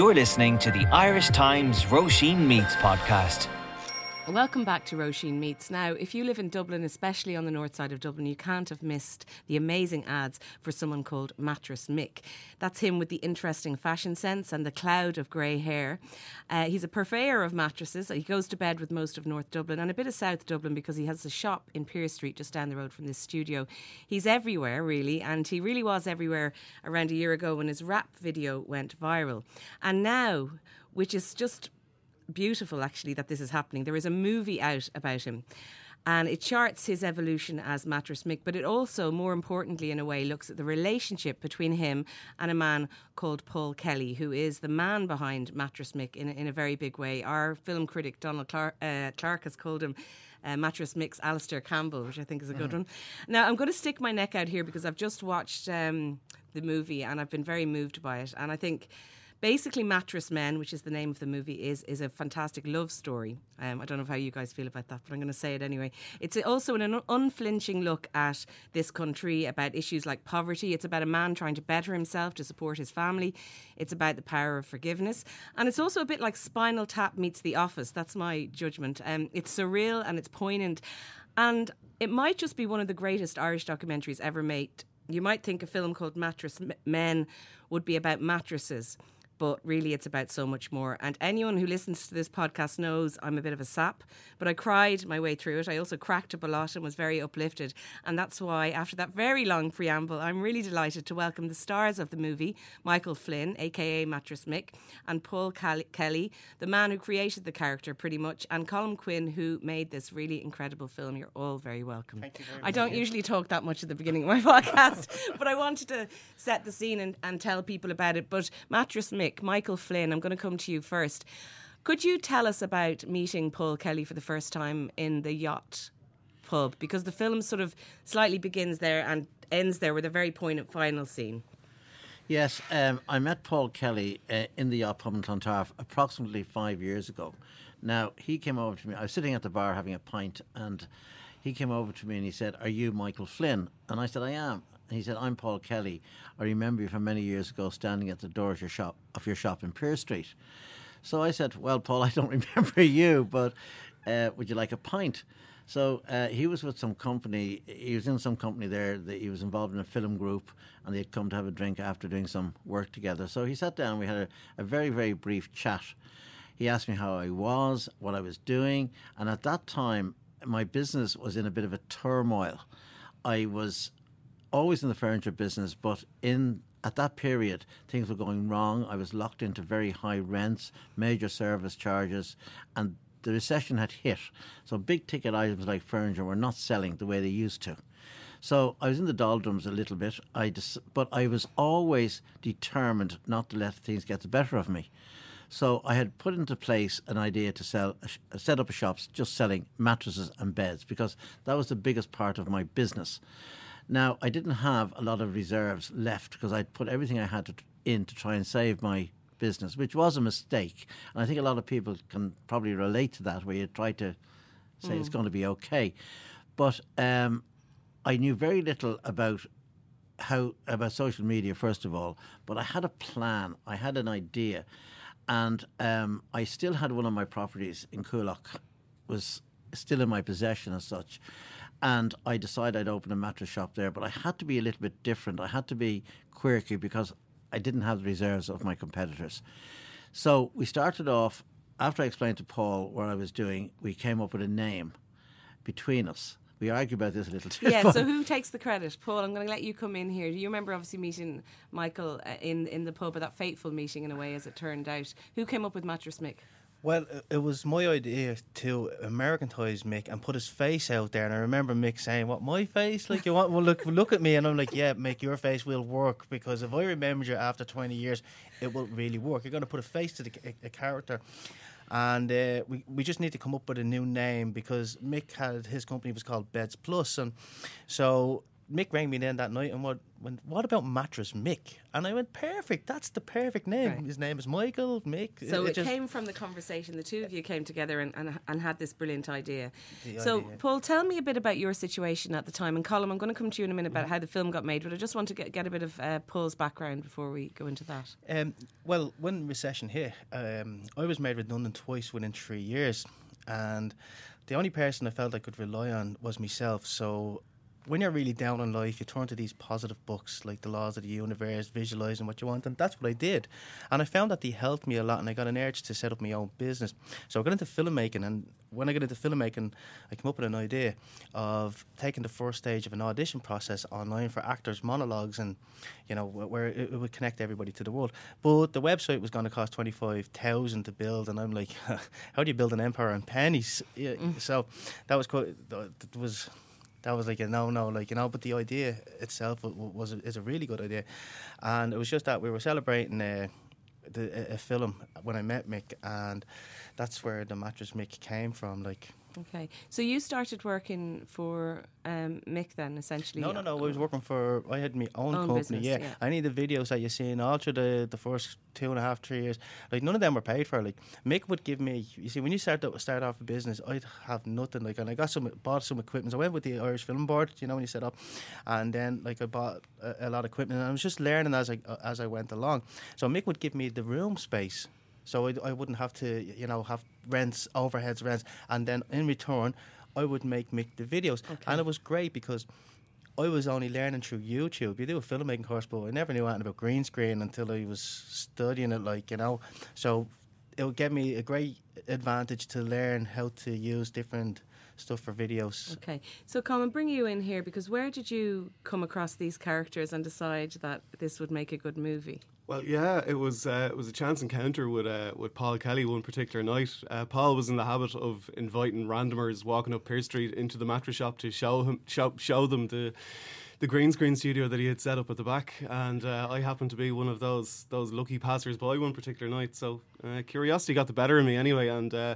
You're listening to the Irish Times Roisin Meets podcast. Welcome back to Roisin Meets. Now, if you live in Dublin, especially on the north side of Dublin, you can't have missed the amazing ads for someone called Mattress Mick. That's him with the interesting fashion sense and the cloud of grey hair. Uh, he's a purveyor of mattresses. He goes to bed with most of North Dublin and a bit of South Dublin because he has a shop in Pearse Street just down the road from this studio. He's everywhere, really, and he really was everywhere around a year ago when his rap video went viral. And now, which is just beautiful actually that this is happening. There is a movie out about him. And it charts his evolution as Mattress Mick, but it also, more importantly, in a way, looks at the relationship between him and a man called Paul Kelly, who is the man behind Mattress Mick in, in a very big way. Our film critic, Donald Clarke, uh, Clarke has called him uh, Mattress Mick's Alastair Campbell, which I think is a good mm. one. Now, I'm going to stick my neck out here because I've just watched um, the movie and I've been very moved by it. And I think basically Mattress Men, which is the name of the movie, is is a fantastic love story. Um, I don't know how you guys feel about that, but I'm going to say it anyway. It's also an unflinching look at this country about issues like poverty. It's about a man trying to better himself to support his family. It's about the power of forgiveness, and it's also a bit like Spinal Tap meets The Office. That's my judgment. Um, it's surreal and it's poignant, and it might just be one of the greatest Irish documentaries ever made. You might think a film called Mattress Men would be about mattresses but really it's about so much more. And anyone who listens to this podcast knows I'm a bit of a sap, but I cried my way through it. I also cracked up a lot and was very uplifted. And that's why, after that very long preamble, I'm really delighted to welcome the stars of the movie Michael Flynn, aka Mattress Mick, and Paul Kelly, the man who created the character pretty much, and Colm Quinn, who made this really incredible film. You're all very welcome. Thank you very I don't usually talk that much at the beginning of my podcast, but I wanted to set the scene and, and tell people about it. But Mattress Mick, Michael Flynn, I'm going to come to you first. Could you tell us about meeting Paul Kelly for the first time in the yacht pub? Because the film sort of slightly begins there and ends there with a very poignant final scene. Yes, um, I met Paul Kelly uh, in the yacht pub in Clontarf approximately five years ago. Now, he came over to me. I was sitting at the bar having a pint, and he came over to me and he said, Are you Michael Flynn? And I said, I am. He said, I'm Paul Kelly. I remember you from many years ago standing at the door of your shop, of your shop in Pearse Street. So I said, Well, Paul, I don't remember you, but uh, would you like a pint? So uh, he was with some company. He was in some company there. That he was involved in a film group, and they'd come to have a drink after doing some work together. So he sat down. We had a, a very, very brief chat. He asked me how I was, what I was doing, and at that time, my business was in a bit of a turmoil. I was always in the furniture business, but in at that period things were going wrong. I was locked into very high rents, major service charges, and the recession had hit. So big ticket items like furniture were not selling the way they used to. So I was in the doldrums a little bit. I dis- but I was always determined not to let things get the better of me. So I had put into place an idea to sell, uh, uh, set up a just selling mattresses and beds because that was the biggest part of my business. Now, I didn't have a lot of reserves left because I'd put everything I had to, in to try and save my business, which was a mistake. And I think a lot of people can probably relate to that, where you try to say mm. it's going to be okay. But um, I knew very little about how about social media first of all, but I had a plan. I had an idea, and um, I still had one of my properties in Coolock was still in my possession as such and I decided I'd open a mattress shop there. But I had to be a little bit different. I had to be quirky because I didn't have the reserves of my competitors. So we started off. After I explained to Paul what I was doing, we came up with a name between us. We argue about this a little too. Yeah. so who takes the credit, Paul? I'm going to let you come in here. Do you remember obviously meeting Michael uh, in in the pub at that fateful meeting in a way, as it turned out? Who came up with Mattress Mick? Well, it was my idea to Americanize Mick and put his face out there. And I remember Mick saying, "What my face? Like you want? Well, look, look at me." And I'm like, "Yeah, Mick, your face will work because if I remember you after 20 years, it will really work. You're going to put a face to the a character." and uh, we we just need to come up with a new name because Mick had his company was called Beds Plus, and so Mick rang me then that night and what went, what about mattress Mick? And I went, perfect. That's the perfect name. Right. His name is Michael Mick. So it, just- came from the conversation. The two of you came together and, and, and had this brilliant idea. The so, idea. Paul, tell me a bit about your situation at the time. And Colm, I'm going to come to you in a minute Mm-hmm. about how the film got made, but I just want to get, get a bit of uh, Paul's background before we go into that. Um, well, when recession hit, um, I was made redundant twice within three years, and the only person I felt I could rely on was myself. So. When you're really down on life, you turn to these positive books like The Laws of the Universe, visualizing what you want, and that's what I did. And I found that they helped me a lot, and I got an urge to set up my own business. So I got into filmmaking, and when I got into filmmaking, I came up with an idea of taking the first stage of an audition process online for actors' monologues, and you know wh- where it, it would connect everybody to the world. But the website was going to cost twenty five thousand to build, and I'm like, how do you build an empire on pennies? Yeah, mm. So that was quite that was. That was like a no, no, like you know. But the idea itself wa- wa- was a, is a really good idea, and it was just that we were celebrating uh, the, a, a film when I met Mick, and that's where the mattress Mick came from. Like Okay. So you started working for um, Mick then, essentially? No, no, no. I was working for. I had my own, Own company. business, yeah. yeah. any of the videos that you seen all through the the first two and a half, three years, like none of them were paid for. Like Mick would give me. You see, when you start out, start off a business, I'd have nothing. Like, and I got some, bought some equipment. I went with the Irish Film Board. You know, when you set up, and then like I bought a, a lot of equipment, and I was just learning as I as I went along. So Mick would give me the room space. So I, I wouldn't have to, you know, have rents, overheads, rents, and then in return, I would make Mick the videos, and it was great because I was only learning through YouTube. You do a filmmaking course, but I never knew anything about green screen until I was studying it, like, you know. So it would give me a great advantage to learn how to use different stuff for videos. Okay. So, Colm, bring you in here because where did you come across these characters and decide that this would make a good movie? Well, yeah, it was uh, it was a chance encounter with uh, with Paul Kelly one particular night. Uh, Paul was in the habit of inviting randomers walking up Pearse Street into the mattress shop to show him show, show them the the green screen studio that he had set up at the back, and uh, I happened to be one of those those lucky passers by one particular night. So uh, curiosity got the better of me anyway, and. Uh,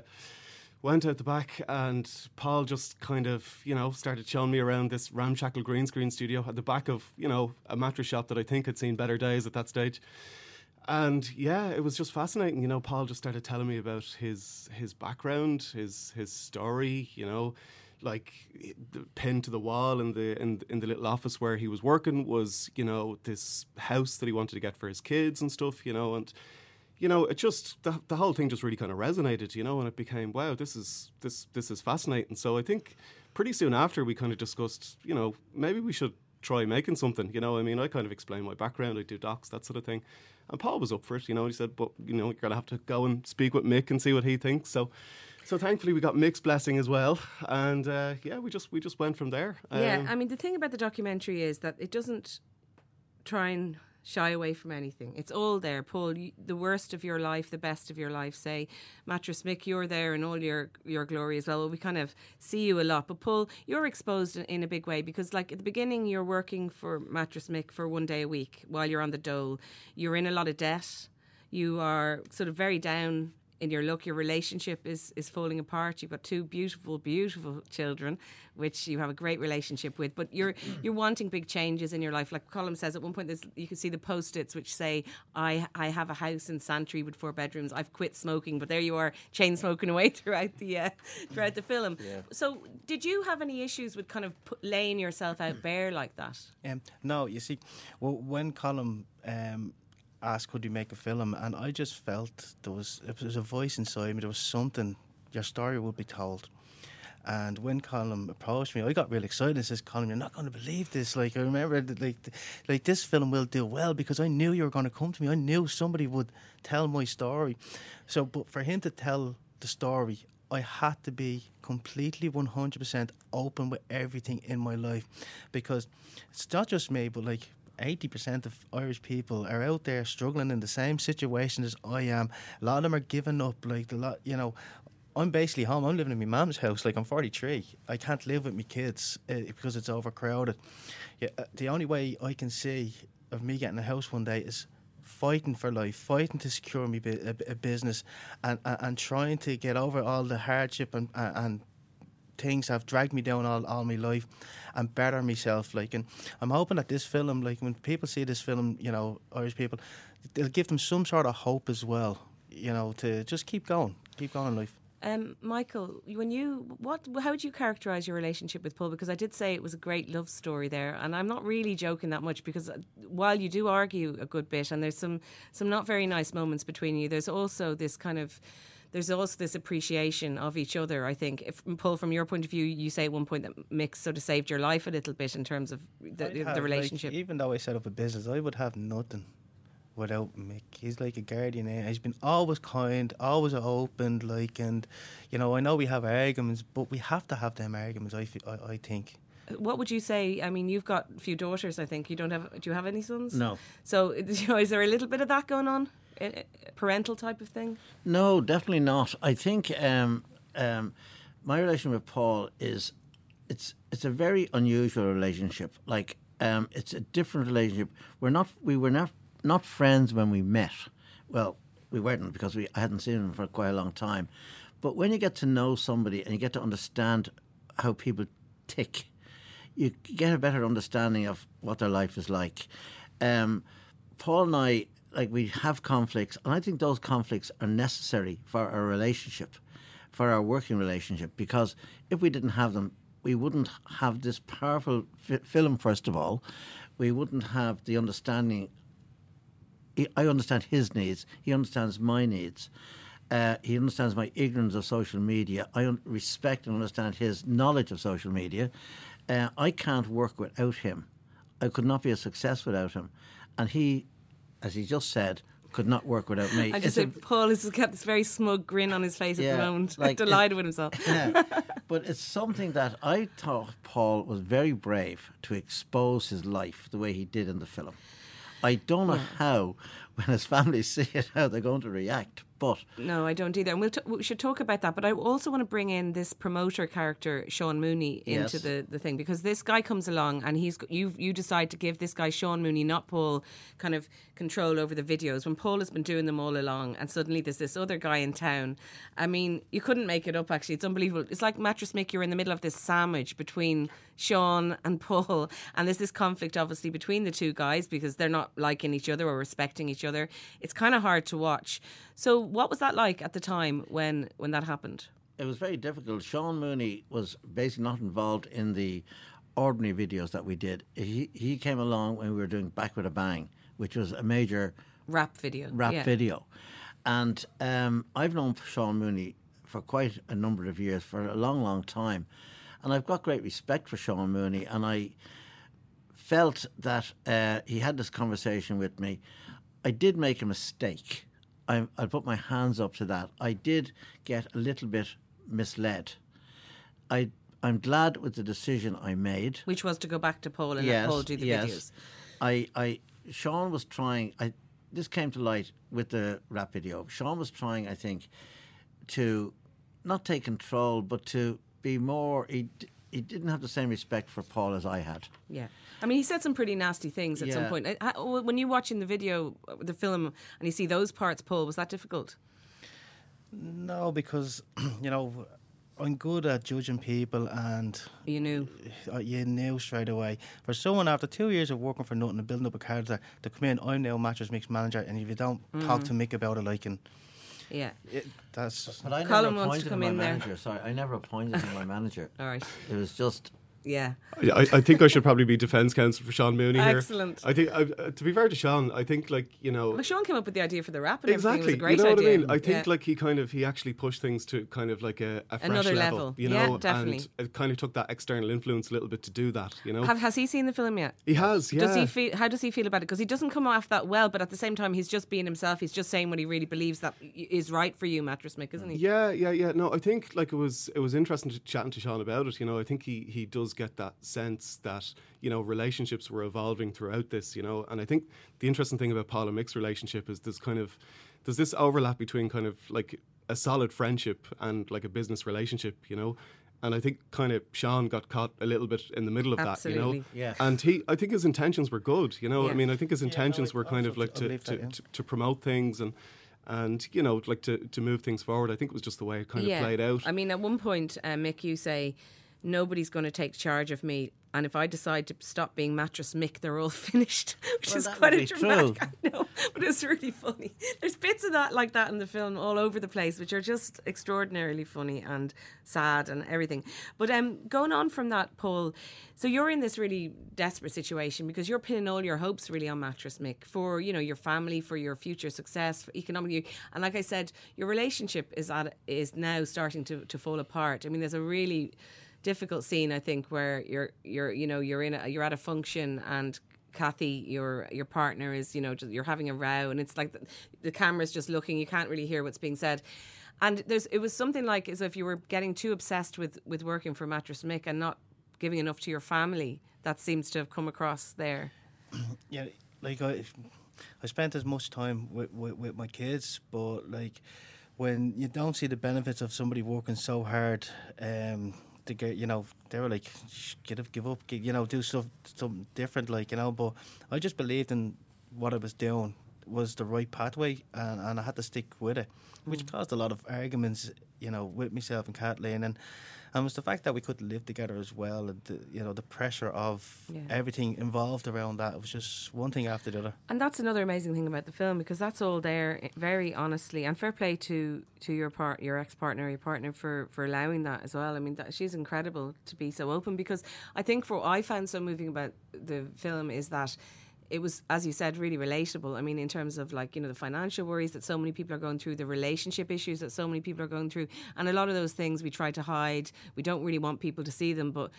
went out the back and Paul just kind of, you know, started showing me around this ramshackle green screen studio at the back of, you know, a mattress shop that I think had seen better days at that stage. And yeah, it was just fascinating. You know, Paul just started telling me about his his background, his his story. You know, like the pin to the wall in the in, in the little office where he was working was you know this house that he wanted to get for his kids and stuff. You know, and you know, it just the, the whole thing just really kind of resonated, you know, and it became wow, this is this this is fascinating. So I think pretty soon after we kind of discussed, you know, maybe we should try making something. You know, I mean, I kind of explained my background, I do docs, that sort of thing, and Paul was up for it. You know, he said, but you know, you're gonna have to go and speak with Mick and see what he thinks. So. So thankfully we got Mick's blessing as well, and uh, yeah, we just we just went from there. yeah, Um, I mean, the thing about the documentary is that it doesn't try and shy away from anything. It's all there, Paul. You, the worst of your life, the best of your life. Say, Mattress Mick, you're there in all your your glory as well. well. We kind of see you a lot, but Paul, you're exposed in, in a big way because, like at the beginning, you're working for Mattress Mick for one day a week while you're on the dole. You're in a lot of debt. You are sort of very down in your luck. Your relationship is is falling apart. You've got two beautiful, beautiful children, which you have a great relationship with. But you're you're wanting big changes in your life. Like Colm says, at one point, there's, you can see the post-its which say, "I I have a house in Santry with four bedrooms. I've quit smoking." But there you are, chain smoking away throughout the uh, throughout the film. So, did you have any issues with kind of laying yourself out bare like that? Um, no, you see, well, when Colm um, asked could you make a film, and I just felt there was it was a voice inside me. There was something. Your story would be told. And when Colm approached me, I got real excited. and says, "Colm, you're not going to believe this. Like I remember, like, like this film will do well because I knew you were going to come to me. I knew somebody would tell my story. So, but for him to tell the story, I had to be completely 100% open with everything in my life because it's not just me, but like 80% of Irish people are out there struggling in the same situation as I am. A lot of them are giving up. Like, the lot, you know, I'm basically home. I'm living in my mum's house. Like, I'm 43. I can't live with my kids uh, because it's overcrowded. Yeah, uh, the only way I can see of me getting a house one day is fighting for life, fighting to secure me a, a business, and, and and trying to get over all the hardship and and things have dragged me down all, all my life and better myself. Like, and I'm hoping that this film, like when people see this film, you know, Irish people, it'll give them some sort of hope as well. You know, to just keep going, keep going in life. Um, Michael, when you what how would you characterize your relationship with Paul? Because I did say it was a great love story there, and I'm not really joking that much because uh, while you do argue a good bit, and there's some some not very nice moments between you, there's also this kind of there's also this appreciation of each other. I think, if Paul, from your point of view, you say at one point that Mick sort of saved your life a little bit in terms of the, I'd have, the like, relationship. even though I set up a business, I would have nothing without Mick. He's like a guardian. eh? He's been always kind, always open. Like, and you know, I know we have arguments, but we have to have them arguments. I, I, I think. what would you say? I mean, you've got a few daughters. I think you don't have. Do you have any sons? No. So, you know, is there a little bit of that going on? Parental type of thing. No, definitely not. I think um, um, my relation with Paul is it's it's a very unusual relationship. Like um, it's a different relationship. We're not we were not not friends when we met. Well, we weren't because we I hadn't seen him for quite a long time. But when you get to know somebody and you get to understand how people tick, you get a better understanding of what their life is like. Um, Paul and I, like, we have conflicts, and I think those conflicts are necessary for our relationship, for our working relationship, because if we didn't have them, we wouldn't have this powerful fi- film, first of all. We wouldn't have the understanding. I- I understand his needs, he understands my needs. Uh, he understands my ignorance of social media. I un- respect and understand his knowledge of social media. Uh, I can't work without him. I could not be a success without him. And he, as he just said, could not work without me. I just said, Paul has got this very smug grin on his face at the moment, like, it- delighted with himself. yeah. But it's something that I thought Paul was very brave to expose his life the way he did in the film. I don't know how, when his family see it, how they're going to react. But No, I don't either. And we'll t- we should talk about that. But I also want to bring in this promoter character, Sean Mooney, into Yes. the, the thing because this guy comes along and he's you you decide to give this guy Sean Mooney, not Paul, kind of control over the videos when Paul has been doing them all along, and suddenly there's this other guy in town. I mean, you couldn't make it up. Actually, it's unbelievable. It's like Mattress Mick. You're in the middle of this sandwich between Sean and Paul, and there's this conflict obviously between the two guys because they're not liking each other or respecting each other. It's kind of hard to watch. So, what was that like at the time when when that happened? it was very difficult. Sean Mooney was basically not involved in the ordinary videos that we did. He he came along when we were doing Back with a Bang, which was a major Rap video, rap yeah. video. And um, I've known Sean Mooney for quite a number of years, for a long, long time. And I've got great respect for Sean Mooney. And I felt that uh, he had this conversation with me. I did make a mistake. I, I'll put my hands up to that. I did get a little bit misled. I, I'm glad with the decision I made which was to go back to Paul and let Paul do the yes. videos. I, I, Sean was trying. I, this came to light with the rap video. Sean was trying, I think, to not take control, but to be more. He, he didn't have the same respect for Paul as I had. Yeah. I mean, he said some pretty nasty things at some point. When you're watching the video, the film, and you see those parts, Paul, was that difficult? No, because you know I'm good at judging people, and You knew. you knew straight away. For someone after two years of working for nothing and building up a character to come in, I'm now mattress Mick's manager, and if you don't talk mm. to Mick about it, like, and Yeah. it, that's But I Colm never wants to come him in my there. manager. Sorry, I never appointed him my manager. All right. It was just Yeah. I, I think I should probably be defence counsel for Sean Mooney here. Excellent. I think, uh, uh, to be fair to Sean, I think like you know Well, Sean came up with the idea for the rap exactly. You know idea. what I mean? I think Yeah. like he kind of he actually pushed things to kind of like a, a fresh Another level, level. you Yeah, know, definitely. and it kind of took that external influence a little bit to do that. You know, Have, has he seen the film yet? he has. Yeah. Does he feel? How does he feel about it? Because he doesn't come off that well, but at the same time, he's just being himself. He's just saying what he really believes that is right for you, Mattress Mick, isn't he? Yeah, yeah, yeah. No, I think like it was it was interesting to chatting to Sean about it. You know, I think he he does get that sense that you know relationships were evolving throughout this. You know, and I think the interesting thing about Paul and Mick's relationship is there's kind of there's this overlap between kind of like a solid friendship and like a business relationship. You know. And I think kind of Sean got caught a little bit in the middle of that, you know. Absolutely. Yes. And he, I think his intentions were good, you know. Yeah. I mean, I think his no, intentions I- were kind of like to, believe to, that, yeah. to, to promote things and and you know, like to to move things forward. I think it was just the way it kind of played out. I mean, at one point, uh, Mick, you say nobody's going to take charge of me. And if I decide to stop being mattress Mick, they're all finished, which Well, is quite a dramatic. true. I know, but it's really funny. There's bits of that like that in the film all over the place, which are just extraordinarily funny and sad and everything. But um, going on from that, Paul, so you're in this really desperate situation because you're pinning all your hopes really on mattress Mick for you know your family, for your future success, for economic. And like I said, your relationship is at is now starting to to fall apart. I mean, there's a really difficult scene I think where you're you're you know you're in a, you're at a function and Kathy your your partner is you know just, you're having a row and it's like the, the camera's just looking. You can't really hear what's being said. And there's it was something like as if you were getting too obsessed with with working for Mattress Mick and not giving enough to your family. That seems to have come across there. Yeah, like I, I spent as much time with, with, with my kids, but like when you don't see the benefits of somebody working so hard, um, to get you know they were like "Shh, get up, give up, you know do stuff something different, like you know. But I just believed in what I was doing was the right pathway, and, and I had to stick with it, which caused a lot of arguments, you know, with myself and Kathleen, and and it was the fact that we couldn't live together as well, and the, you know the pressure of Yeah. everything involved around that. It was just one thing after the other. And that's another amazing thing about the film because that's all there eh, very honestly. And fair play to to your part, your ex partner, your partner for for allowing that as well. I mean, that, she's incredible to be so open because I think for what I found so moving about the film is that. It was, as you said, really relatable. I mean, in terms of like, you know, the financial worries that so many people are going through, the relationship issues that so many people are going through. And a lot of those things we try to hide. We don't really want people to see them, but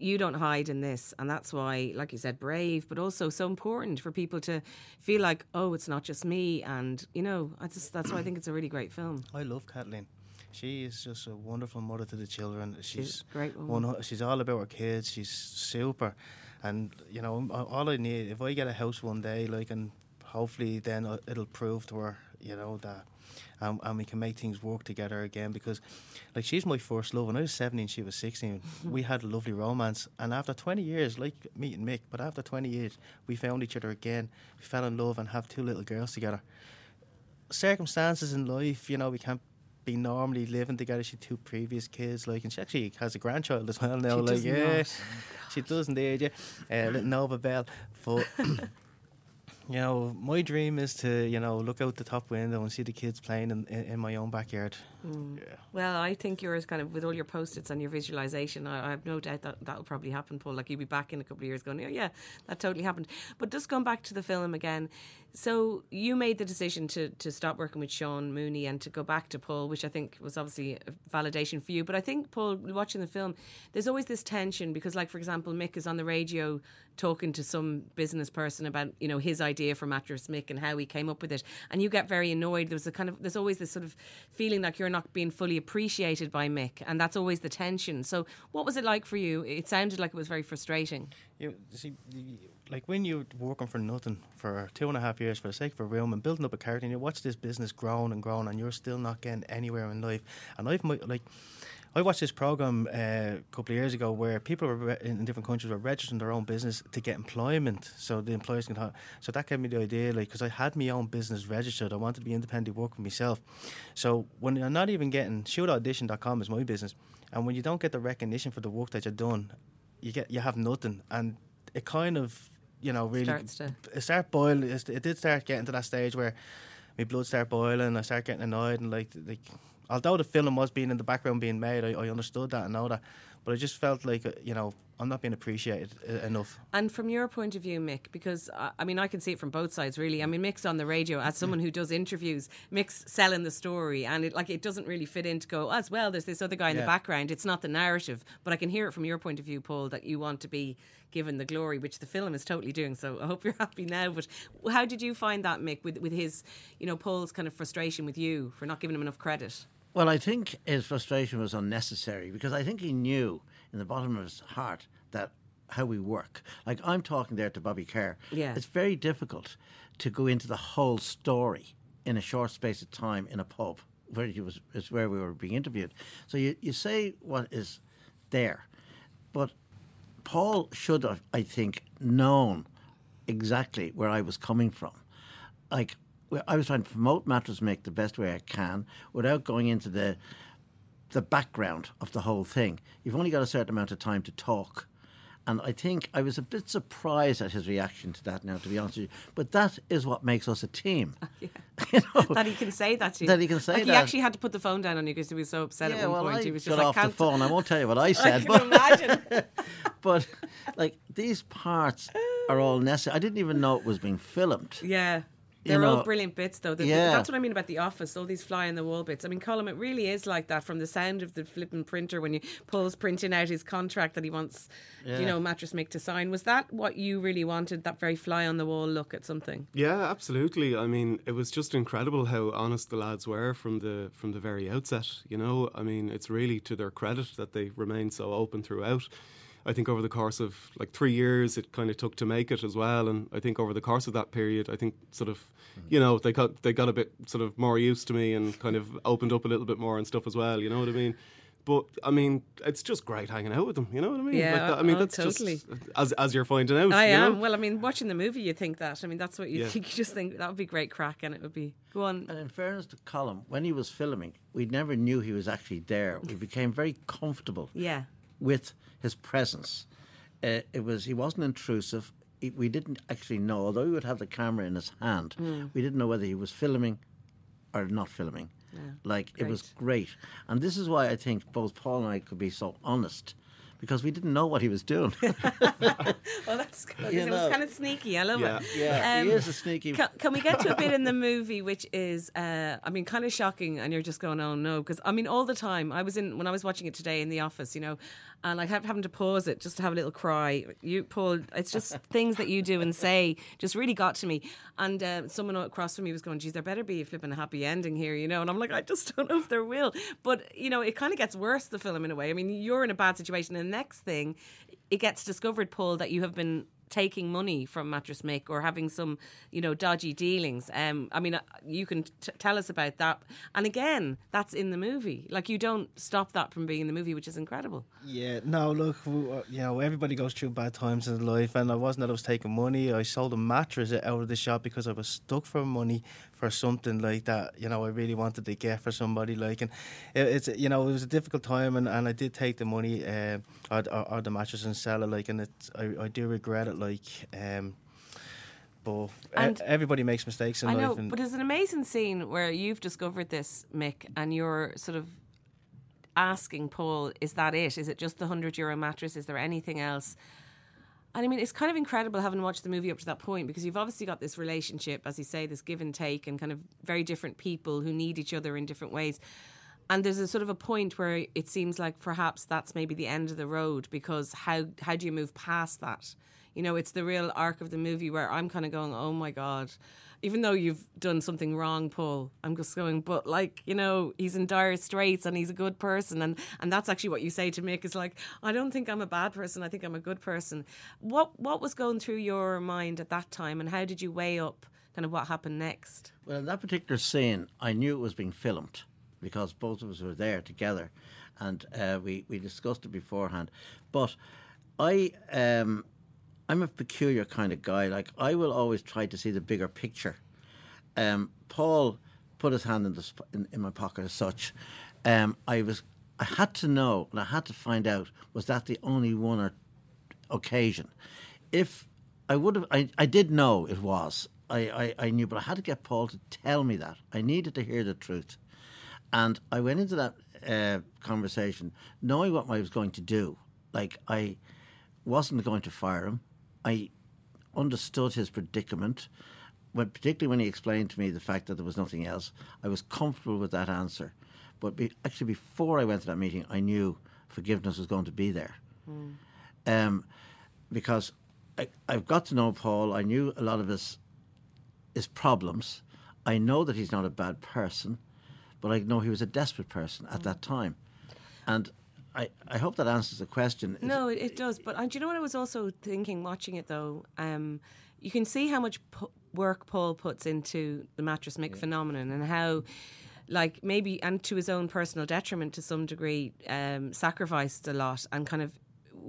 you don't hide in this and that's why like you said brave but also so important for people to feel like oh it's not just me and you know I just that's why I think it's a really great film I love Kathleen. She is just a wonderful mother to the children. She's a great woman. one- she's all about her kids. She's super, and you know all I need if I get a house one day, like and hopefully then it'll prove to her, you know that. Um, and we can make things work together again because, like, she's my first love. When I was 17, she was 16. we had a lovely romance. And after 20 years, like meeting Mick, but after 20 years, we found each other again. We fell in love and have two little girls together circumstances in life, you know, we can't be normally living together. She had two previous kids, like, and she actually has a grandchild as well now. She like, yeah, not. she does indeed, yeah. Uh, little Nova Bell, but. You know, my dream is to, you know, look out the top window and see the kids playing in, in, in my own backyard. Mm. Yeah. well I think yours kind of with all your post-its and your visualization I, I have no doubt that that'll probably happen Paul. Like you'll be back in a couple of years going oh yeah that totally happened. But just going back to the film again so you made the decision to to stop working with Sean Mooney and to go back to Paul which I think was obviously a validation for you. But I think Paul watching the film there's always this tension because like for example Mick is on the radio talking to some business person about you know his idea for mattress Mick and how he came up with it. And you get very annoyed. There's a kind of there's always this sort of feeling like you're not being fully appreciated by Mick and that's always the tension so what was it like for you it sounded like it was very frustrating You see, like when you're working for nothing for two and a half years for the sake of a room and building up a character, and you watch this business growing and growing, and you're still not getting anywhere in life. And I've like, I watched this program uh, a couple of years ago where people were re- in different countries were registering their own business to get employment, so the employers can. So that gave me the idea, like, because I had my own business registered, I wanted to be independent, work for myself. So when I'm not even getting shootaudition.com is my business, and when you don't get the recognition for the work that you've done, you get you have nothing, and it kind of you know really Starts to- it start boiling. It it did start getting to that stage where my blood start boiling. I start getting annoyed and like like. Although the film was being in the background being made, I, I understood that and know that, but I just felt like uh, you know I'm not being appreciated uh, enough. And from your point of view, Mick, because uh, I mean, I can see it from both sides, really. I mean, Mick's on the radio as someone who does interviews. Mick's selling the story, and it like it doesn't really fit in to go as well. There's this other guy in the background. It's not the narrative, but I can hear it from your point of view, Paul, that you want to be given the glory, which the film is totally doing. So I hope you're happy now. But how did you find that, Mick, with with his, you know, Paul's kind of frustration with you for not giving him enough credit? Well, I think his frustration was unnecessary because I think he knew in the bottom of his heart that how we work. Like I'm talking there to Bobby Kerr. Yeah. It's very difficult to go into the whole story in a short space of time in a pub where he was is where we were being interviewed. So you, you say what is there. But Paul should have, I think, known exactly where I was coming from. Like I was trying to promote Mattress Mick the best way I can without going into the the background of the whole thing. You've only got a certain amount of time to talk. And I think I was a bit surprised at his reaction to that now, to be honest with you. But that is what makes us a team. Yeah. you know? that he can say that to you. That he can say like He actually had to put the phone down on you because he was so upset yeah, at one well, point. I he was got just like, off the phone. I won't tell you what I I said, can but, imagine. but like these parts are all necessary. I didn't even know it was being filmed. Yeah. You They're all know, brilliant bits, though. The- the- yeah. That's what I mean about The Office, all these fly in the wall bits. I mean, Colm, it really is like that from the sound of the flipping printer when you Paul's printing out his contract that he wants, you know, Mattress Mick to sign. Was that what you really wanted, that very fly on the wall look at something? Yeah, absolutely. I mean, it was just incredible how honest the lads were from the from the very outset. You know, I mean, it's really to their credit that they remained so open throughout. I think over the course of like three years, it kind of took to make it as well. And I think over the course of that period, I think sort of, mm-hmm. you know, they got they got a bit sort of more used to me and kind of opened up a little bit more and stuff as well. You know what I mean? But I mean, it's just great hanging out with them. You know what I mean? Yeah, Like that, I mean, oh, that's totally. just as as you're finding out. I you am. know? Well, I mean, watching the movie, you think that. I mean, that's what you Yeah. think. You just think that would be great crack and it would be. Go on. And in fairness to Colm, when he was filming, we never knew he was actually there. We became very comfortable Yeah. With his presence. Uh, it was he wasn't intrusive. He, we didn't actually know, although he would have the camera in his hand, we didn't know whether he was filming or not filming. like it was great, and this is why I think both Paul and I could be so honest. Because we didn't know what he was doing. Well, that's good. You it was kind of sneaky. I love Yeah. it. yeah, he Um, is a sneaky. Can, can we get to a bit in the movie which is, uh, I mean, kind of shocking, and you're just going, oh no, because I mean, all the time I was in when I was watching it today in the office, you know, and I kept having to pause it just to have a little cry. You, Paul, it's just things that you do and say just really got to me. And uh, someone across from me was going, geez, there better be a flipping happy ending here, you know. And I'm like, I just don't know if there will. But you know, it kind of gets worse the film in a way. I mean, you're in a bad situation, and the next thing, it gets discovered, Paul, that you have been taking money from Mattress Mick or having some, you know, dodgy dealings. Um, I mean, uh, you can t- tell us about that. And again, that's in the movie. Like you don't stop that from being in the movie, which is incredible. Yeah, no, look, uh, you know, everybody goes through bad times in life, and I wasn't that I was taking money. I sold a mattress out of the shop because I was stuck for money for something like that. You know, I really wanted to get for somebody, like, and it, it's you know, it was a difficult time, and, and I did take the money uh, or, or, or the mattress and sell it, like, and it's I, I do regret it, like, um, but And- everybody makes mistakes in I life, know, and but there's an amazing scene where you've discovered this, Mick, and you're sort of asking Paul, is that it? Is it just the 100 euro mattress? Is there anything else? And I mean, it's kind of incredible having watched the movie up to that point because you've obviously got this relationship, as you say, this give and take, and kind of very different people who need each other in different ways. And there's a sort of a point where it seems like perhaps that's maybe the end of the road because how how do you move past that? You know, it's the real arc of the movie where I'm kind of going, oh my god, even though you've done something wrong, Paul, I'm just going, but like you know, he's in dire straits and he's a good person, and and that's actually what you say to Mick is like, I don't think I'm a bad person, I think I'm a good person. What what was going through your mind at that time, and how did you weigh up kind of what happened next? Well, in that particular scene, I knew it was being filmed because both of us were there together, and uh, we we discussed it beforehand. But I um, I'm a peculiar kind of guy. Like I will always try to see the bigger picture. Um, Paul put his hand in, the, in, in my pocket as such. Um, I was I had to know and I had to find out was that the only one or occasion. If I would have, I, I did know it was. I, I, I knew, but I had to get Paul to tell me that. I needed to hear the truth. And I went into that uh, conversation knowing what I was going to do. Like, I wasn't going to fire him. I understood his predicament, but particularly when he explained to me the fact that there was nothing else. I was comfortable with that answer. But be, actually, before I went to that meeting, I knew forgiveness was going to be there. Um, because I, I've got to know Paul. I knew a lot of his his problems. I know that he's not a bad person, but I know he was a desperate person at that time. And I, I hope that answers the question. No, it, it does. But uh, do you know what I was also thinking watching it though? Um, you can see how much pu- work Paul puts into the mattress Mick phenomenon and how, like, maybe, and to his own personal detriment to some degree, um, sacrificed a lot and kind of,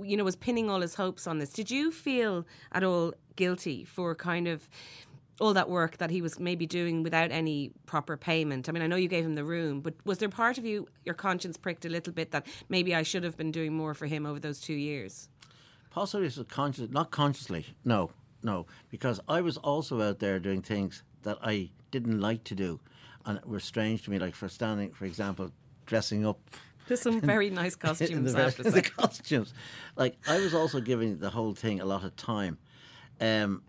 you know, was pinning all his hopes on this. Did you feel at all guilty for kind of all that work that he was maybe doing without any proper payment. I mean, I know you gave him the room, but was there part of you, your conscience pricked a little bit that maybe I should have been doing more for him over those two years? Possibly it's conscious, not consciously. No, no, because I was also out there doing things that I didn't like to do, and were strange to me. Like for standing, for example, dressing up. There's some very nice costumes. the, have the costumes. Like I was also giving the whole thing a lot of time. Um,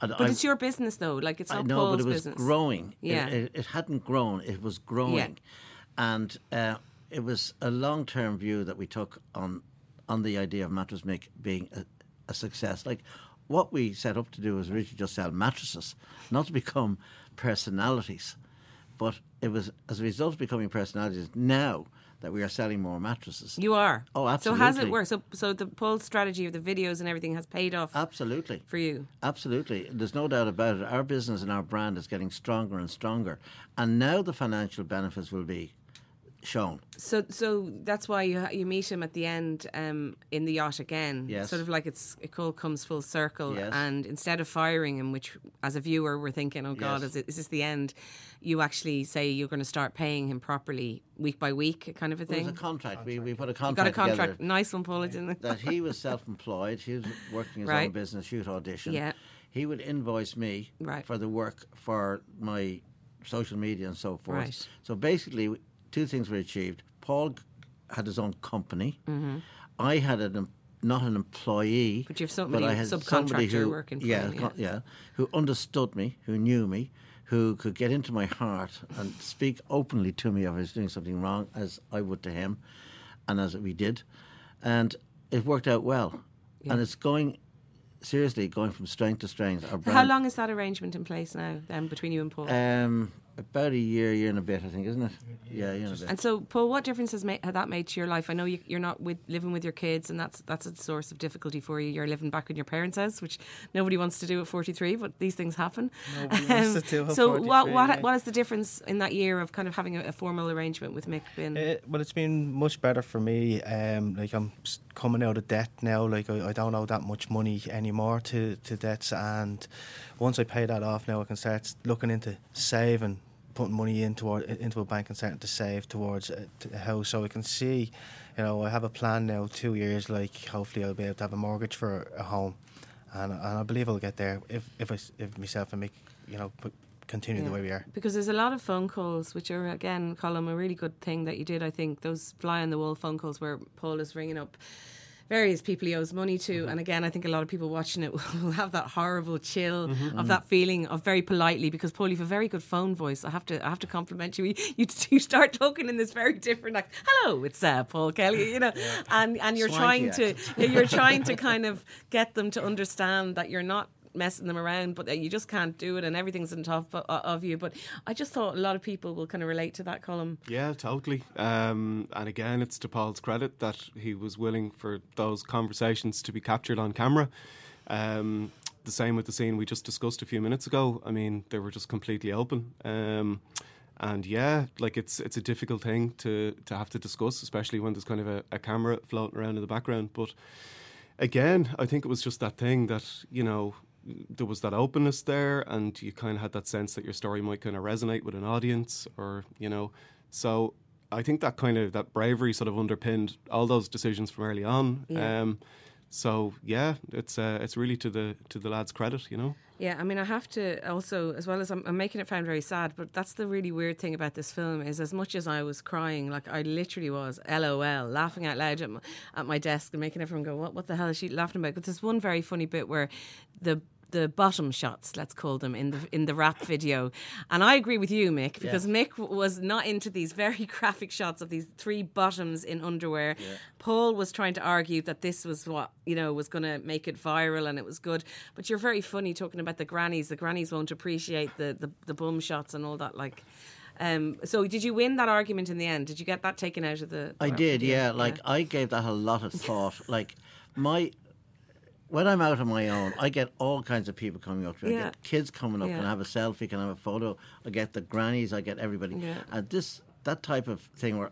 and But I- it's your business, though. Like it's I not know, Paul's but it was business. growing. Yeah. It, it, hadn't grown. It was growing, and uh, it was a long-term view that we took on on the idea of Mattress Mick being a, a success. Like what we set up to do was really just sell mattresses, not to become personalities. But it was as a result of becoming personalities now that we are selling more mattresses. You are. Oh, absolutely. So has it worked? So, so the Paul's strategy of the videos and everything has paid off Absolutely. for you. Absolutely. There's no doubt about it. Our business and our brand is getting stronger and stronger. And now the financial benefits will be shown. So, so that's why you you meet him at the end um, in the yacht again. Yes. Sort of like it's it all comes full circle. Yes. And instead of firing him, which as a viewer we're thinking, oh God, Yes. is, it, is this the end? You actually say you're going to start paying him properly week by week, kind of a It was thing. a contract. We, we put a you contract got a contract. together Nice one, Paul. Didn't it? that he was self-employed. He was working his own business, shoot audition. Yeah. He would invoice me Right. for the work for my social media and so forth. Right. So basically, two things were achieved. Paul had his own company. I had an not an employee, Mm-hmm. But you have somebody- I had somebody who, working for yeah, you, yeah. yeah, who understood me, who knew me, who could get into my heart and speak openly to me if I was doing something wrong, as I would to him, and as we did, and it worked out well, and it's going seriously going from strength to strength. How long is that arrangement in place now, then, between you and Paul? Um, about a year, year and a bit, I think, isn't it? Yeah, year and a bit. And so, Paul, what difference has made, had that made to your life? I know you, you're not with, living with your kids, and that's that's a source of difficulty for you. You're living back in your parents' house, which nobody wants to do at 43, but these things happen. Um, wants to do at so, what what yeah. what is the difference in that year of kind of having a, a formal arrangement with Mick? Been Uh, well, it's been much better for me. Um, like I'm coming out of debt now. Like I, I don't owe that much money anymore to, to debts, and once I pay that off, now I can start looking into saving, putting money into into a bank and starting to save towards uh, a, to house. So I can see, you know, I have a plan now. Two years, like hopefully I'll be able to have a mortgage for a home, and and I believe I'll get there if if I, if myself and me, you know, put, continue the way we are. Because there's a lot of phone calls, which are again, Colm, a really good thing that you did. I think those fly on the wall phone calls where Paul is ringing up various people he owes money to, Mm-hmm. and again, I think a lot of people watching it will have that horrible chill Mm-hmm. of that feeling of very politely. Because Paul, you've a very good phone voice. I have to, I have to compliment you. You, you start talking in this very different, like, "Hello, it's uh, Paul Kelly," you know, and and you're Swanky trying to, you're trying to kind of get them to understand that you're not messing them around, but you just can't do it, and everything's on top of, of you. But I just thought a lot of people will kind of relate to that Colm. Yeah, totally. Um, and again, it's to Paul's credit that he was willing for those conversations to be captured on camera. Um, the same with the scene we just discussed a few minutes ago. I mean, they were just completely open. Um, and yeah, like it's it's a difficult thing to to have to discuss, especially when there's kind of a, a camera floating around in the background. But again, I think it was just that thing that you know there was that openness there, and you kind of had that sense that your story might kind of resonate with an audience, or you know, so I think that kind of that bravery sort of underpinned all those decisions from early on. Yeah. Um, so yeah, it's uh, it's really to the to the lads' credit, you know. Yeah, I mean, I have to also, as well as I'm, I'm making it sound very sad, but that's the really weird thing about this film is as much as I was crying, like I literally was, LOL, laughing out loud at my, at my desk and making everyone go, what, what the hell is she laughing about? But there's one very funny bit where the the bottom shots, let's call them, in the in the rap video, and I agree with you, Mick, because Mick was not into these very graphic shots of these three bottoms in underwear. Paul was trying to argue that this was what you know was going to make it viral and it was good, but you're very funny talking about the grannies. The grannies won't appreciate the the, the bum shots and all that. Like, um, so did you win that argument in the end? Did you get that taken out of the? I did, video? yeah. Like I gave that a lot of thought. like my when I'm out on my own, I get all kinds of people coming up to me. I Yeah. get kids coming up, Yeah. can I have a selfie, can I have a photo? I get the grannies, I get everybody. Yeah. And this that type of thing where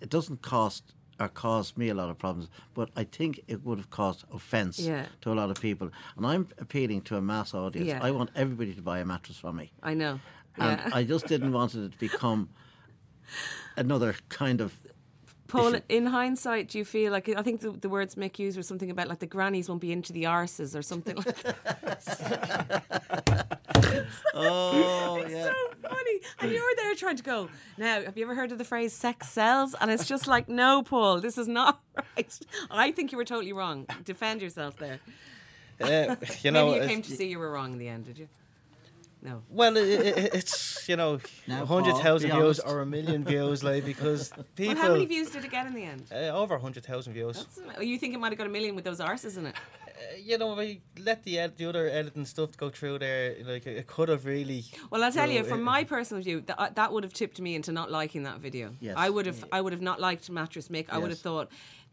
it doesn't cost uh, or caused me a lot of problems, but I think it would have caused offence Yeah. to a lot of people. And I'm appealing to a mass audience. Yeah. I want everybody to buy a mattress from me. I know. And Yeah. I just didn't want it to become another kind of Paul, issue. in hindsight, do you feel like I think the, the words Mick used were something about like the grannies won't be into the arses or something like that. Oh yeah. so funny. And you're there trying to go, now, have you ever heard of the phrase sex sells? And it's just like, no, Paul, this is not right. I think you were totally wrong. Defend yourself there. Uh, you know, Maybe you came to see you were wrong in the end, did you? No. Well, it, it, it's you know, Now, a hundred Paul, thousand be views honest. or a million views, like because people. Well, how many views did it get in the end? Uh, over a hundred thousand views. That's- oh, you think it might have got a million with those arses in it? Uh, you know, we let the ed- the other editing stuff go through there. Like it could have really. Well, I'll tell you, know, from it- my personal view, that that would have tipped me into not liking that video. Yes. I would have, I would have not liked Mattress Mick. I would have thought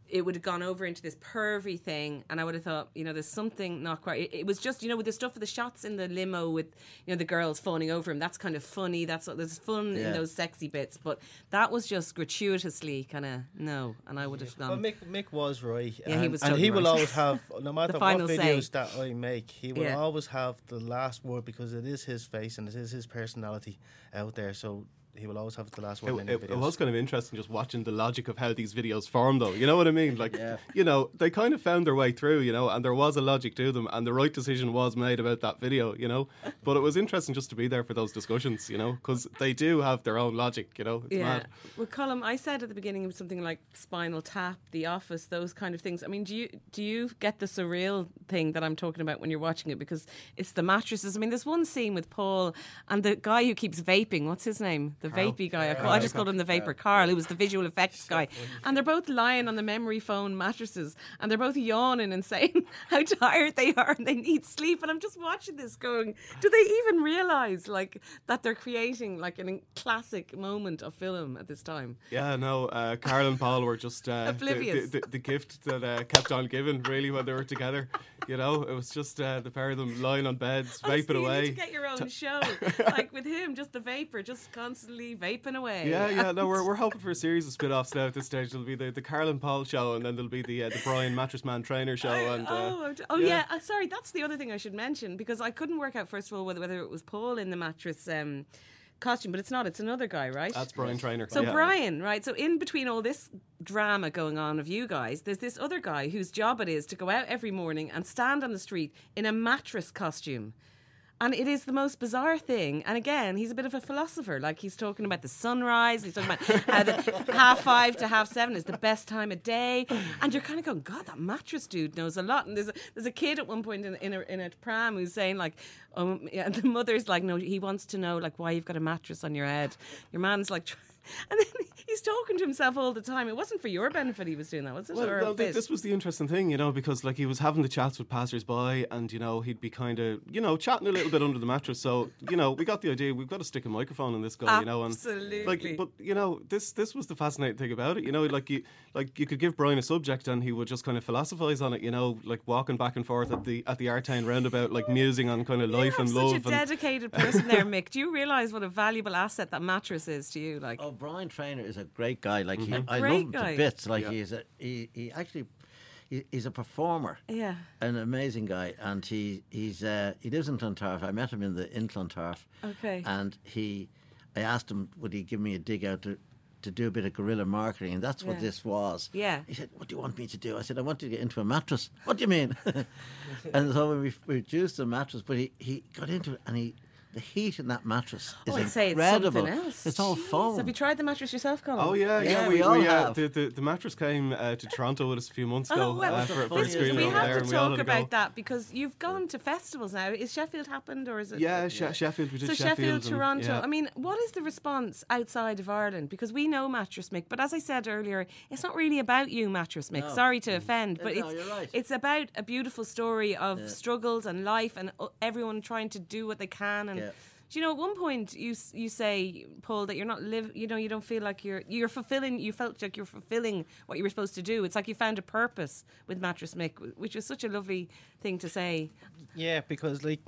it would have gone over into this pervy thing, and I would have thought, you know, there's something not quite. It, it was just, you know, with the stuff with the shots in the limo with, you know, the girls fawning over him. That's kind of funny. That's there's fun in those sexy bits, but that was just gratuitously kind of no, and I would have Well, gone. Mick, Mick was right. Yeah, and, he was and totally he will always have, no matter what final say. videos that I make, he will Yeah. always have the last word because it is his face and it is his personality out there. So he will always have the last word It, in the it, it was kind of interesting just watching the logic of how these videos form, though. You know what I mean? Like, Yeah. you know, they kind of found their way through, you know, and there was a logic to them, and the right decision was made about that video, you know. But it was interesting just to be there for those discussions, you know, because they do have their own logic, you know. It's Yeah. mad. Well, Colm, I said at the beginning of something like Spinal Tap, The Office, those kind of things. I mean, do you do you get the surreal thing that I'm talking about when you're watching it? Because it's the mattresses. I mean, there's one scene with Paul and the guy who keeps vaping. What's his name? The vapey guy. I, call, I just called him the vapor. Carl, who was the visual effects guy. And they're both lying on the memory foam mattresses, and they're both yawning and saying how tired they are and they need sleep. And I'm just watching this, going, do they even realize like that they're creating like a classic moment of film at this time? Yeah, no, uh, Carl and Paul were just uh, Oblivious. the, the, the gift that uh, kept on giving, really, when they were together. You know, it was just uh, the pair of them lying on beds, vaping you away. to get your own show, like with him, just the vapor, just constantly vaping away. Yeah, yeah. No, we're, we're hoping for a series of spin-offs now. At this stage, there'll be the, the Carl and Paul show, and then there'll be the uh, the Brian Mattress Man Trainer show. I- and uh, oh, I'm- oh yeah. yeah. Uh, sorry, that's the other thing I should mention because I couldn't work out first of all whether whether it was Paul in the mattress um, costume, but it's not. It's another guy, right? that's Brian Trainer. So yeah. Brian, right? So in between all this drama going on of you guys, there's this other guy whose job it is to go out every morning and stand on the street in a mattress costume. And it is the most bizarre thing. And again, he's a bit of a philosopher. Like he's talking about the sunrise. He's talking about how the half five to half seven is the best time of day. And you're kind of going, God, that mattress dude knows a lot. And there's a, there's a kid at one point in, in, a, in a pram who's saying like, oh, yeah, and the mother's like, no, he wants to know like why you've got a mattress on your head. Your man's like, tr- and then he's talking to himself all the time. It wasn't for your benefit he was doing that, was it? Well, Or a no, th- this was the interesting thing, you know, because like he was having the chats with passers-by, and you know he'd be kind of, you know, chatting a little bit under the mattress. So you know, we got the idea. We've got to stick a microphone in this guy, you know, and like, but you know, this this was the fascinating thing about it. You know, like you like you could give Brian a subject, and he would just kind of philosophize on it. You know, like walking back and forth at the at the Artane roundabout, like musing on kind of life You're and such love. Such a and dedicated person there, Mick. Do you realise what a valuable asset that mattress is to you? Like, Oh, Brian Trainer is a great guy. Like he, A I great love him guy. to bits. Like Yeah. he's a he, he actually he, he's a performer. yeah. An amazing guy, and he he's uh, he lives in Clontarf. I met him in the in Clontarf. Okay. And he, I asked him, would he give me a dig out to, to do a bit of guerrilla marketing, and that's what Yeah. this was. Yeah. He said, "What do you want me to do?" I said, "I want you to get into a mattress." What do you mean? and so we we reduced the mattress, but he, he got into it, and he the heat in that mattress is Oh, I'd say it's something else. It's all Jeez. foam. Have you tried the mattress yourself, Colm? Oh yeah, yeah, Yeah, we, we all we, uh, have. the, the the mattress came uh, to Toronto with us a few months ago Oh, well, uh, for, for a funniest screening we thing over have there, to and we all talk had a go. about that because you've gone to festivals now. Is Sheffield happened or is it? Yeah, She- Sheffield. We did So Sheffield, and- Toronto. yeah. I mean, what is the response outside of Ireland? Because we know Mattress Mick, but as I said earlier, it's not really about you, Mattress Mick. No. Sorry to offend, but No, it's right. it's about a beautiful story of struggles and life and uh, everyone trying to do what they can. And Um, yeah. do you know, at one point you you say, Paul, that you're not live. You know, you don't feel like you're you're fulfilling. You felt like you're fulfilling what you were supposed to do. It's like you found a purpose with Mattress Mick, which was such a lovely thing to say. Yeah, because like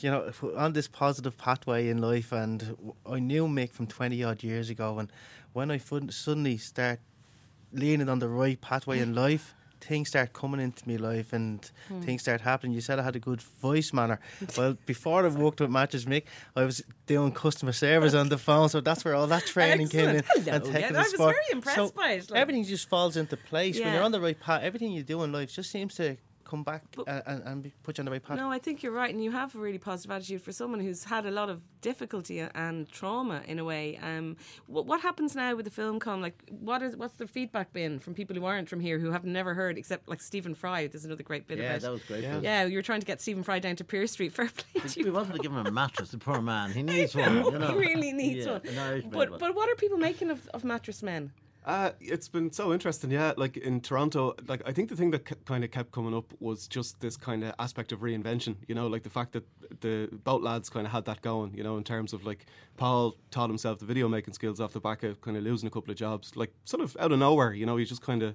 you know, on this positive pathway in life, and I knew Mick from twenty odd years ago, and when I suddenly start leaning on the right pathway in life, things start coming into my life and Hmm. things start happening. You said I had a good voice manner. Well, before I worked with Mattress Mick, I was doing customer service on the phone, so that's where all that training came in. Hello, and yeah, I was sport. very impressed So by it, like- Everything just falls into place when you're on the right path. Everything you do in life just seems to come back But- and, and, and be- put you on the right path. No, I think you're right, and you have a really positive attitude for someone who's had a lot of difficulty and trauma in a way. Um, what, what happens now with the film? Come like, what is what's the feedback been from people who aren't from here who have never heard except like Stephen Fry? There's another great bit Yeah, about. that was great. Yeah. yeah, you were trying to get Stephen Fry down to Pier Street. Fair play to We you. wanted to give him a mattress, the poor man. He needs one. You know. He really needs Yeah, one. an But but what are people making of, of mattress men? Uh, it's been so interesting, yeah. Like in Toronto, like I think the thing that kind of kept coming up was just this kind of aspect of reinvention. You know, like the fact that the boat lads kind of had that going. You know, in terms of like Paul taught himself the video making skills off the back of kind of losing a couple of jobs, like sort of out of nowhere. You know, he just kind of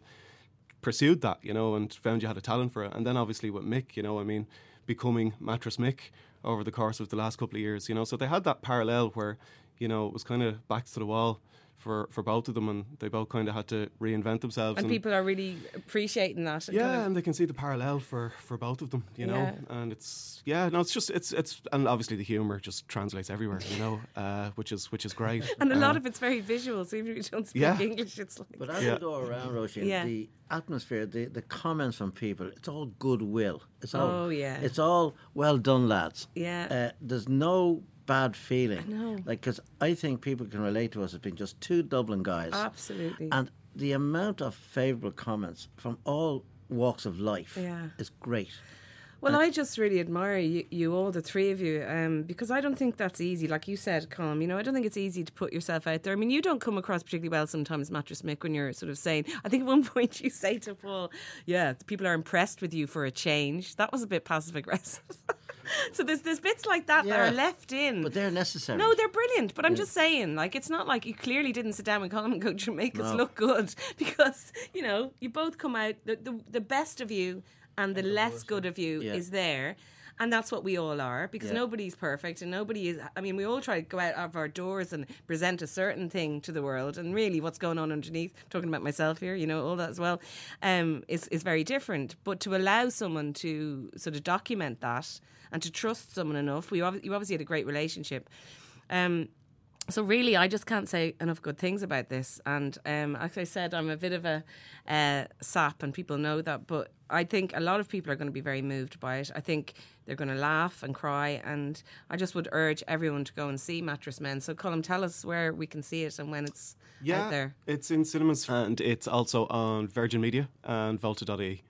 pursued that. You know, and found you had a talent for it. And then obviously with Mick, you know, I mean, becoming Mattress Mick over the course of the last couple of years. You know, so they had that parallel where you know it was kind of backs to the wall for, for both of them, and they both kind of had to reinvent themselves. And people are really appreciating that. and yeah, kind of- and they can see the parallel for, for both of them, you know. Yeah. And it's yeah, no, it's just it's it's and obviously the humor just translates everywhere, you know, uh, which is which is great. and a lot Um, of it's very visual. So even if you don't speak Yeah. English, it's like But as Yeah. we go around, Roisin, Yeah. the atmosphere, the, the comments from people, it's all goodwill. It's all, Oh, yeah. It's all well done, lads. Yeah. Uh, there's no bad feeling. know. Like, because I think people can relate to us as being just two Dublin guys. absolutely. And the amount of favourable comments from all walks of life Yeah. is great. Well, I just really admire you, you all, the three of you, um, because I don't think that's easy. Like you said, Colm, you know, I don't think it's easy to put yourself out there. I mean, you don't come across particularly well sometimes, Mattress Mick, when you're sort of saying, I think at one point you say to Paul, yeah, people are impressed with you for a change. That was a bit passive aggressive. so there's, there's bits like that that are left in. But they're necessary. No, they're brilliant. But I'm just saying, like, it's not like you clearly didn't sit down with Colm and go to make us No. look good because, you know, you both come out, the, the, the best of you and the less good of you Yeah. is there. And that's what we all are because Yeah. nobody's perfect and nobody is. I mean, we all try to go out of our doors and present a certain thing to the world. And really, what's going on underneath, talking about myself here, you know, all that as well, um, is, is very different. But to allow someone to sort of document that and to trust someone enough, we you obviously had a great relationship. Um, so really, I just can't say enough good things about this. And um, like I said, I'm a bit of a uh, sap, and people know that. But I think a lot of people are going to be very moved by it. I think they're going to laugh and cry, and I just would urge everyone to go and see Mattress Men. So, Colm, tell us where we can see it and when it's yeah, out there. it's in cinemas and it's also on Virgin Media and Volta.ie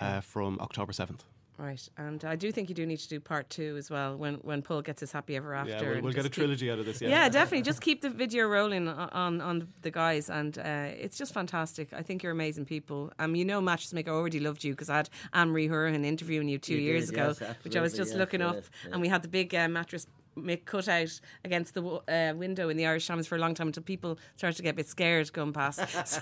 uh, from October seventh. Right, and I do think you do need to do part two as well when when Paul gets his happy ever after. Yeah, we'll, we'll get a just keep- trilogy out of this. Yeah, Yeah, definitely. Just keep the video rolling on on, the guys, and uh, it's just fantastic. I think you're amazing people. Um, you know, Mattress Maker already loved you because I had Ann Marie Hourihane interviewing you two You years did, ago, yes, which I was just yes, looking up, yes, and we had the big uh, Mattress Mick cut out against the uh, window in the Irish Times for a long time until people started to get a bit scared going past. so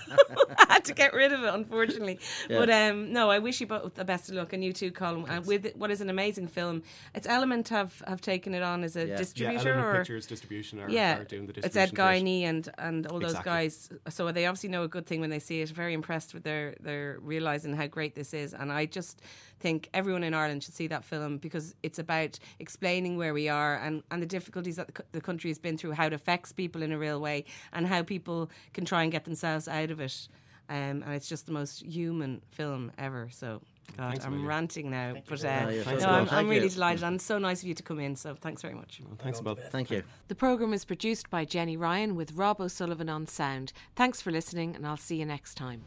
I had to get rid of it, unfortunately. But um, no, I wish you both the best of luck, and you too, Colm. And with what is an amazing film, it's Element have have taken it on as a Yeah. yeah, distributor Element or Pictures distribution are, yeah, are doing the it's distribution. Ed for. Guiney and and all those guys. So they obviously know a good thing when they see it. Very impressed with their their realizing how great this is, and I just think everyone in Ireland should see that film because it's about explaining where we are and and the difficulties that the, the country has been through, how it affects people in a real way, and how people can try and get themselves out of it. Um, and it's just the most human film ever. So. God, Thanks, I'm Amelia. ranting now, but uh, Yeah, you're no, I'm. I'm really you. delighted and so nice of you to come in. So thanks very much. Well, thanks, Bob. Thank you. The programme is produced by Jenny Ryan with Rob O'Sullivan on sound. Thanks for listening, and I'll see you next time.